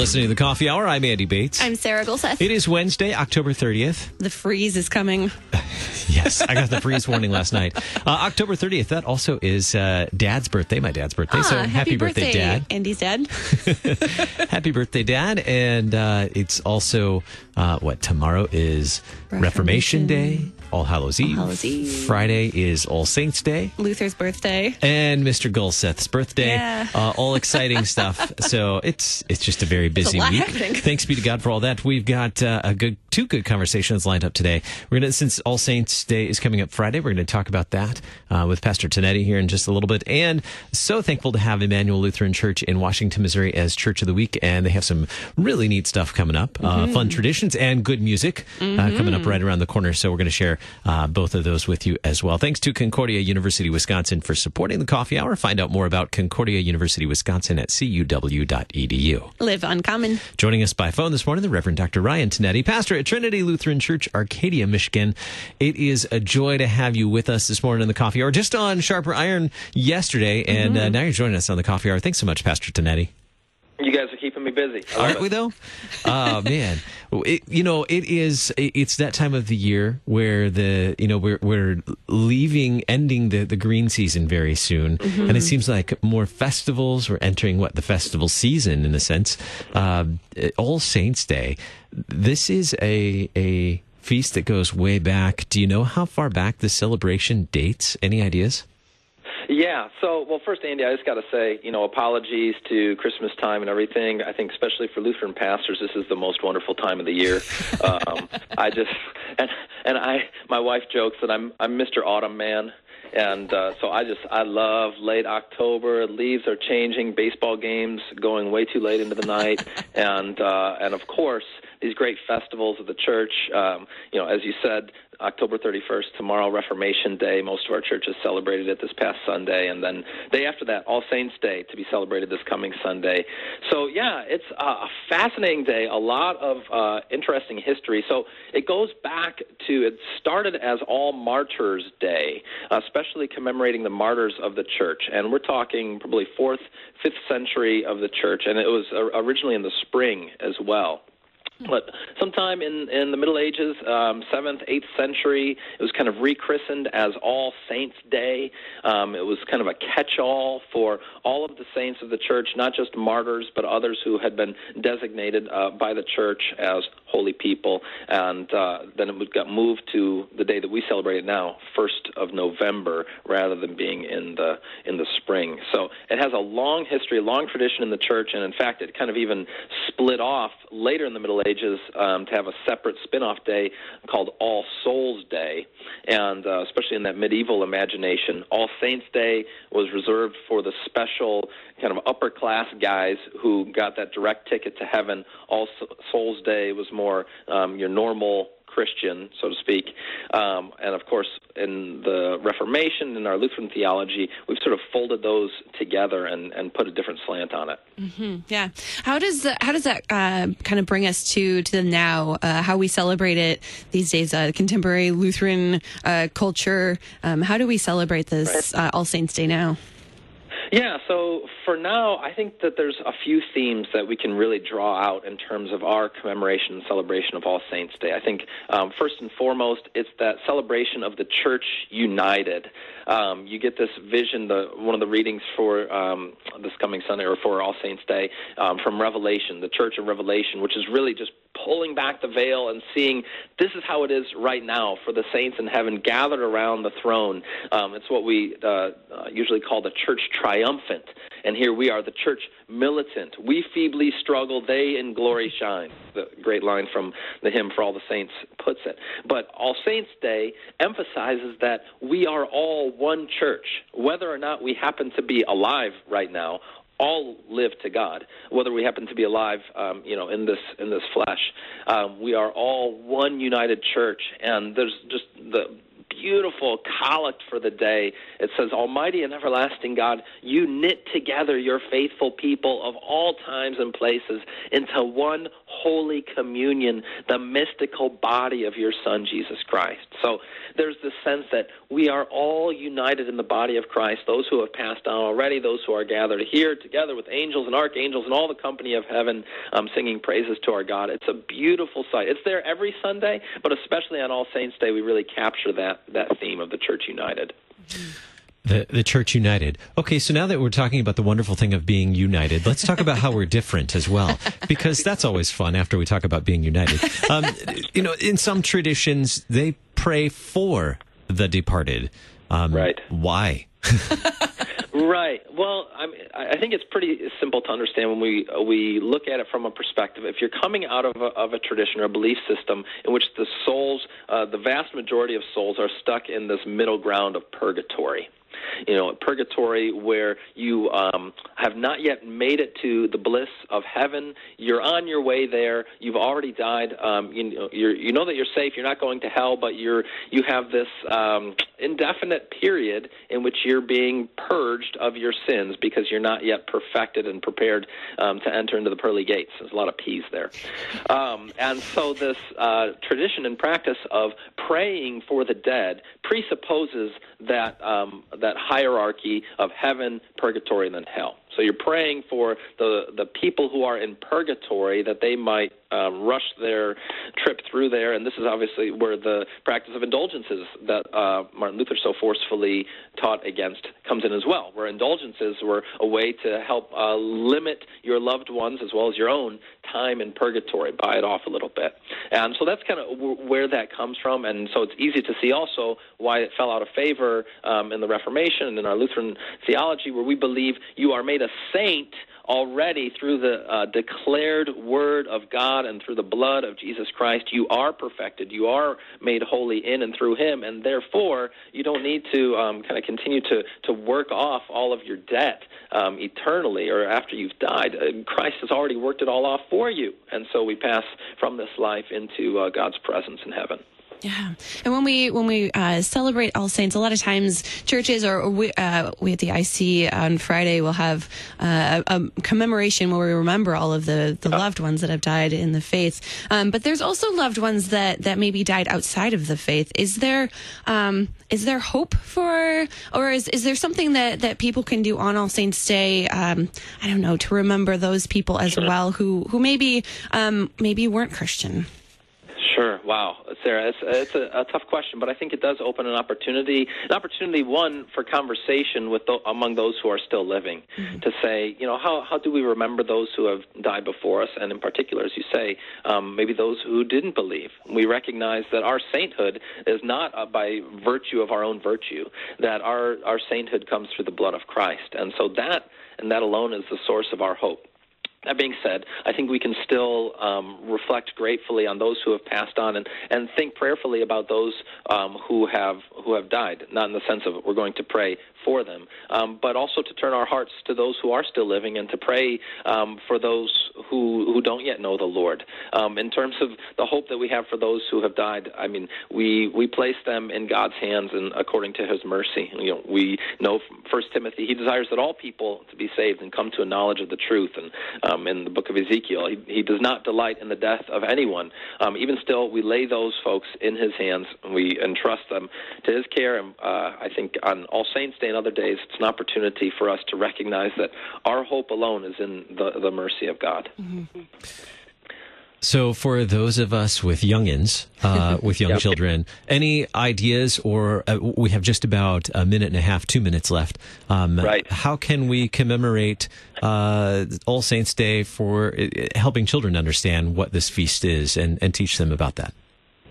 Listening to the Coffee Hour. I'm Andy Bates. I'm Sarah Gulseth. It is Wednesday, October 30th. The freeze is coming. yes, I got the freeze warning last night. Uh, October 30th, that also is uh, Dad's birthday, my dad's birthday. Ah, so happy, birthday, Dad. Andy's dad. happy birthday, Dad. And uh, it's also, uh, what, tomorrow is Reformation, Reformation. Day, All Hallows Eve. All Hallows Eve. Friday is All Saints Day. Luther's birthday. And Mr. Gulseth's birthday, Yeah. uh, all exciting stuff. So it's it's just a very busy lot week. happening. Thanks be to God for all that. We've got uh, a good two good conversations lined up today. We're gonna since All Saints Day is coming up Friday, we're gonna talk about that uh, with Pastor Tinetti here in just a little bit. And so thankful to have Emmanuel Lutheran Church in Washington, Missouri as Church of the Week, and they have some really neat stuff coming up, uh, Mm-hmm. fun traditions and good music uh, coming up right around the corner. So we're going to share uh, both of those with you as well. Thanks to Concordia University Wisconsin for supporting the Coffee Hour. Find out more about Concordia University Wisconsin at cuw.edu. Live uncommon. Joining us by phone this morning, the Reverend Dr. Ryan Tinetti, pastor at Trinity Lutheran Church, Arcadia, Michigan. It is a joy to have you with us this morning in the Coffee Hour. Just on Sharper Iron yesterday, and uh, now you're joining us on the Coffee Hour. Thanks so much, Pastor Tinetti. You guys are keeping me busy. Aren't it. we though? Oh man, it, you know it is. It's that time of the year where the you know we're we're leaving, ending the the green season very soon, and it seems like more festivals. We're entering what the festival season in a sense. Um, All Saints Day. This is a a feast that goes way back. Do you know how far back the celebration dates? Any ideas? Yeah. So, well, first, Andy, I just got to say, you know, apologies to Christmas time and everything. I think, especially for Lutheran pastors, this is the most wonderful time of the year. um, I just and and I, my wife jokes that I'm I'm Mr. Autumn Man. And uh, so I just I love late October. Leaves are changing. Baseball games going way too late into the night, and uh, and of course these great festivals of the church. Um, you know, as you said, October 31st, tomorrow, Reformation Day. Most of our churches celebrated it this past Sunday, and then day after that, All Saints Day to be celebrated this coming Sunday. So yeah, it's a fascinating day. A lot of uh, interesting history. So it goes back to it started as All Martyrs Day, especially commemorating the martyrs of the church, and we're talking probably fourth, fifth century of the church, and it was uh, originally in the spring as well. But sometime in, in the Middle Ages, um, seventh, eighth century, it was kind of rechristened as All Saints Day. Um, it was kind of a catch-all for all of the saints of the church, not just martyrs, but others who had been designated uh, by the church as holy people. And uh, then it got moved to the day that we celebrate it now, first of November, rather than being in the in the spring. So it has a long history, a long tradition in the church, and in fact, it kind of even split off later in the Middle Ages um, to have a separate spin-off day called All Souls Day, and uh, especially in that medieval imagination, All Saints Day was reserved for the special kind of upper class guys who got that direct ticket to heaven. All Souls Day was more um, your normal Christian, so to speak. Um, and of course, in the Reformation, in our Lutheran theology, we've sort of folded those together and, and put a different slant on it. Yeah. How does that, how does that uh, kind of bring us to to the now? Uh, how we celebrate it these days? Uh, contemporary Lutheran uh, culture. Um, how do we celebrate this uh, All Saints Day now? Yeah, so for now, I think that there's a few themes that we can really draw out in terms of our commemoration and celebration of All Saints Day. I think um, first and foremost, it's that celebration of the church united. Um, you get this vision, the one of the readings for um, this coming Sunday or for All Saints Day um, from Revelation, the Church of Revelation, which is really just pulling back the veil and seeing this is how it is right now for the saints in heaven gathered around the throne. Um, it's what we uh, uh, usually call the church triumphant. And here we are, the church militant. We feebly struggle, they in glory shine. The great line from the hymn For All the Saints puts it. But All Saints Day emphasizes that we are all one church. Whether or not we happen to be alive right now, all live to God, whether we happen to be alive, um, you know, in this in this flesh. Um, we are all one united church, and there's just the beautiful collect for the day. It says, Almighty and everlasting God, you knit together your faithful people of all times and places into one holy communion, the mystical body of your Son, Jesus Christ. So there's this sense that we are all united in the body of Christ, those who have passed on already, those who are gathered here together with angels and archangels and all the company of heaven um, singing praises to our God. It's a beautiful sight. It's there every Sunday, but especially on All Saints Day, we really capture that, that theme of the Church United. The, the Church United. Okay, so now that we're talking about the wonderful thing of being united, let's talk about how we're different as well, because that's always fun after we talk about being united. Um, you know, in some traditions, they pray for the departed. Um, right. Why? Right. Well, I, mean, I think it's pretty simple to understand when we we look at it from a perspective. If you're coming out of a, of a tradition or a belief system in which the souls, uh, the vast majority of souls, are stuck in this middle ground of purgatory you know, purgatory where you um, have not yet made it to the bliss of heaven. You're on your way there. You've already died. Um, you know, you know that you're safe. You're not going to hell, but you're you have this um, indefinite period in which you're being purged of your sins because you're not yet perfected and prepared um, to enter into the pearly gates. There's a lot of P's there, um, and so this uh, tradition and practice of praying for the dead presupposes that um, that hierarchy of heaven, purgatory, and then hell. So you're praying for the the people who are in purgatory that they might um, rush their trip through there. And this is obviously where the practice of indulgences that uh, Martin Luther so forcefully taught against comes in as well, where indulgences were a way to help uh, limit your loved ones as well as your own time in purgatory, buy it off a little bit. And so that's kind of w- where that comes from. And so it's easy to see also why it fell out of favor um, in the Reformation and in our Lutheran theology, where we believe you are made a saint already through the uh, declared word of God and through the blood of Jesus Christ, you are perfected. You are made holy in and through Him, and therefore you don't need to um, kind of continue to to work off all of your debt um, eternally or after you've died. Uh, Christ has already worked it all off for you, and so we pass from this life into uh, God's presence in heaven. Yeah, and when we when we uh, celebrate All Saints, a lot of times churches or we, uh, we at the IC on Friday will have uh, a, a, commemoration where we remember all of the the loved ones that have died in the faith. Um, but there's also loved ones that that maybe died outside of the faith. Is there um, is there hope for, or is is there something that that people can do on All Saints Day? Um, I don't know to remember those people as well who who maybe um, maybe weren't Christian. Sure. Wow, Sarah, it's, it's a, a, tough question, but I think it does open an opportunity, an opportunity one for conversation with the, among those who are still living, mm-hmm. to say, you know, how how do we remember those who have died before us, and in particular, as you say, um, maybe those who didn't believe. We recognize that our sainthood is not uh, by virtue of our own virtue; that our our sainthood comes through the blood of Christ, and so that and that alone is the source of our hope. That being said, I think we can still um, reflect gratefully on those who have passed on and, and think prayerfully about those um, who have who have died. Not in the sense of we're going to pray for them, um, but also to turn our hearts to those who are still living and to pray um, for those who who don't yet know the Lord. Um, in terms of the hope that we have for those who have died, I mean, we we place them in God's hands and according to His mercy. You know, we know from First Timothy, He desires that all people to be saved and come to a knowledge of the truth. And um, in the book of Ezekiel, he, he does not delight in the death of anyone. Um, even still, we lay those folks in His hands and we entrust them to His care. And uh, I think on All Saints Day and other days, it's an opportunity for us to recognize that our hope alone is in the, the mercy of God. Mm-hmm. So, for those of us with youngins, uh, with young yep. children, any ideas, or uh, we have just about a minute and a half, two minutes left. Um, right. How can we commemorate uh, All Saints Day for uh, helping children understand what this feast is and, and teach them about that?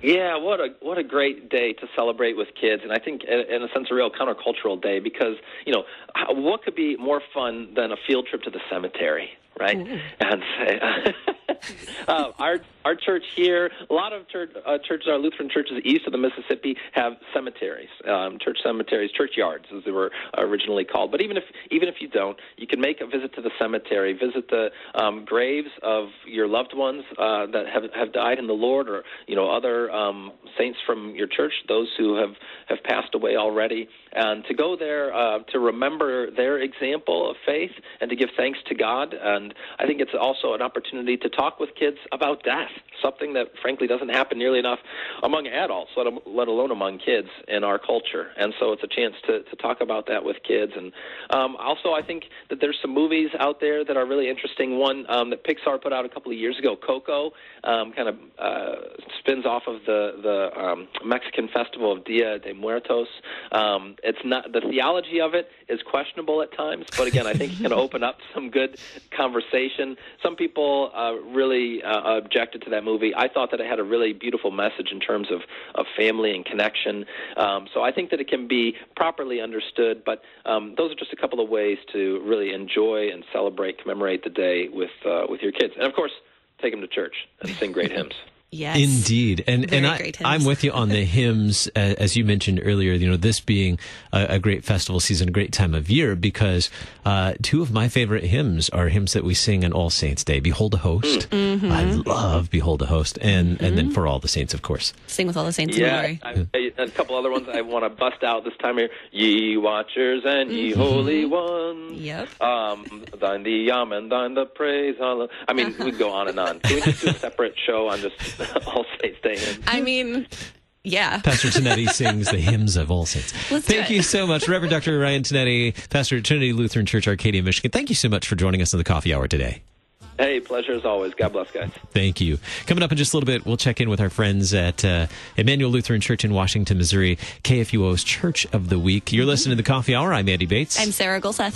Yeah, what a what a great day to celebrate with kids, and I think in a sense a real countercultural day because you know what could be more fun than a field trip to the cemetery, right? Mm-hmm. And say, uh, our our church here, a lot of church, uh, churches, our Lutheran churches east of the Mississippi have cemeteries, um, church cemeteries, churchyards, as they were originally called. But even if even if you don't, you can make a visit to the cemetery, visit the um, graves of your loved ones uh, that have have died in the Lord, or you know other um, saints from your church, those who have have passed away already, and to go there uh, to remember their example of faith and to give thanks to God. And I think it's also an opportunity to talk with kids about death, something that frankly doesn't happen nearly enough among adults, let, let alone among kids in our culture. And so it's a chance to, to talk about that with kids. And um, also, I think that there's some movies out there that are really interesting. One um, that Pixar put out a couple of years ago, Coco, um, kind of uh, spins off of the the um, Mexican festival of Dia de Muertos. Um, it's not the theology of it is questionable at times, but again, I think it can open up some good conversation. Some people uh, really uh, objected to that movie. I thought that it had a really beautiful message in terms of of family and connection. Um, so I think that it can be properly understood. But um, those are just a couple of ways to really enjoy and celebrate, commemorate the day with uh, with your kids, and of course, take them to church and sing great hymns. Yes. Indeed. And Very and I, great hymns. I'm with you on the hymns, as you mentioned earlier, you know, this being a, a great festival season, a great time of year, because uh, two of my favorite hymns are hymns that we sing on All Saints Day. Behold a Host. Mm-hmm. I love Behold a Host. And, and then For All the Saints, of course. Sing with all the saints Yeah, in. I, I, a couple other ones I want to bust out this time here. Ye watchers and ye holy ones. Yep. Um, thine the amen and thine the praise. Hallel- I mean, we could go on and on. Can we just do a separate show on just All Saints Day? hymns? I mean, yeah. Pastor Tinetti sings the hymns of All Saints. Let's do Thank it. you so much, Reverend Dr. Ryan Tinetti, Pastor at Trinity Lutheran Church, Arcadia, Michigan. Thank you so much for joining us on the coffee hour today. Hey, pleasure as always. God bless, guys. Thank you. Coming up in just a little bit, we'll check in with our friends at uh, Emmanuel Lutheran Church in Washington, Missouri, KFUO's Church of the Week. You're listening to the Coffee Hour. I'm Andy Bates. I'm Sarah Gulseth.